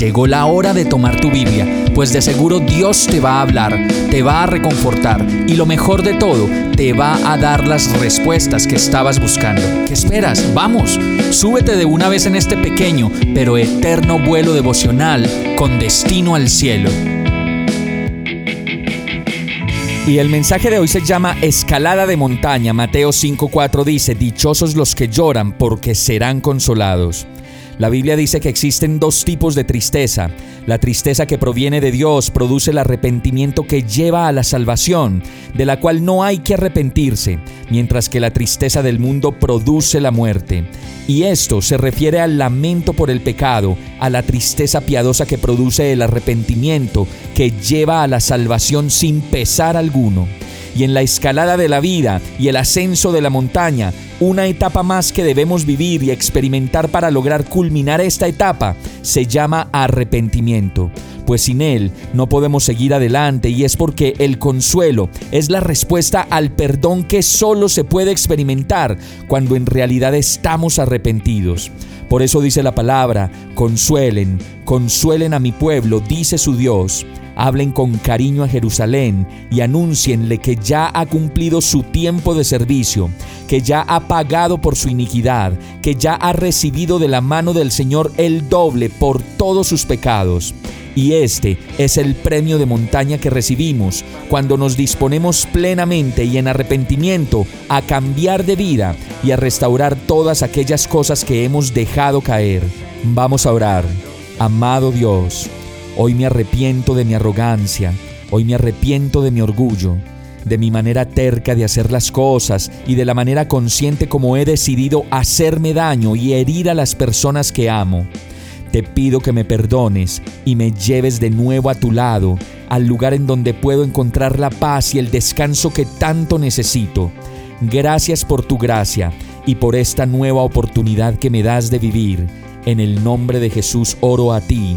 Llegó la hora de tomar tu Biblia, pues de seguro Dios te va a hablar, te va a reconfortar y lo mejor de todo, te va a dar las respuestas que estabas buscando. ¿Qué esperas? Vamos, súbete de una vez en este pequeño pero eterno vuelo devocional con destino al cielo. Y el mensaje de hoy se llama Escalada de montaña. Mateo 5:4 dice, Dichosos los que lloran porque serán consolados. La Biblia dice que existen dos tipos de tristeza. La tristeza que proviene de Dios produce el arrepentimiento que lleva a la salvación, de la cual no hay que arrepentirse, mientras que la tristeza del mundo produce la muerte. Y esto se refiere al lamento por el pecado, a la tristeza piadosa que produce el arrepentimiento, que lleva a la salvación sin pesar alguno y en la escalada de la vida y el ascenso de la montaña, una etapa más que debemos vivir y experimentar para lograr culminar esta etapa se llama arrepentimiento, pues sin él no podemos seguir adelante y es porque el consuelo es la respuesta al perdón que solo se puede experimentar cuando en realidad estamos arrepentidos. Por eso dice la palabra, consuelen, consuelen a mi pueblo, dice su Dios hablen con cariño a Jerusalén y anúncienle que ya ha cumplido su tiempo de servicio, que ya ha pagado por su iniquidad, que ya ha recibido de la mano del Señor el doble por todos sus pecados. Y este es el premio de montaña que recibimos cuando nos disponemos plenamente y en arrepentimiento a cambiar de vida y a restaurar todas aquellas cosas que hemos dejado caer. Vamos a orar. Amado Dios, Hoy me arrepiento de mi arrogancia, hoy me arrepiento de mi orgullo, de mi manera terca de hacer las cosas y de la manera consciente como he decidido hacerme daño y herir a las personas que amo. Te pido que me perdones y me lleves de nuevo a tu lado, al lugar en donde puedo encontrar la paz y el descanso que tanto necesito. Gracias por tu gracia y por esta nueva oportunidad que me das de vivir. En el nombre de Jesús oro a ti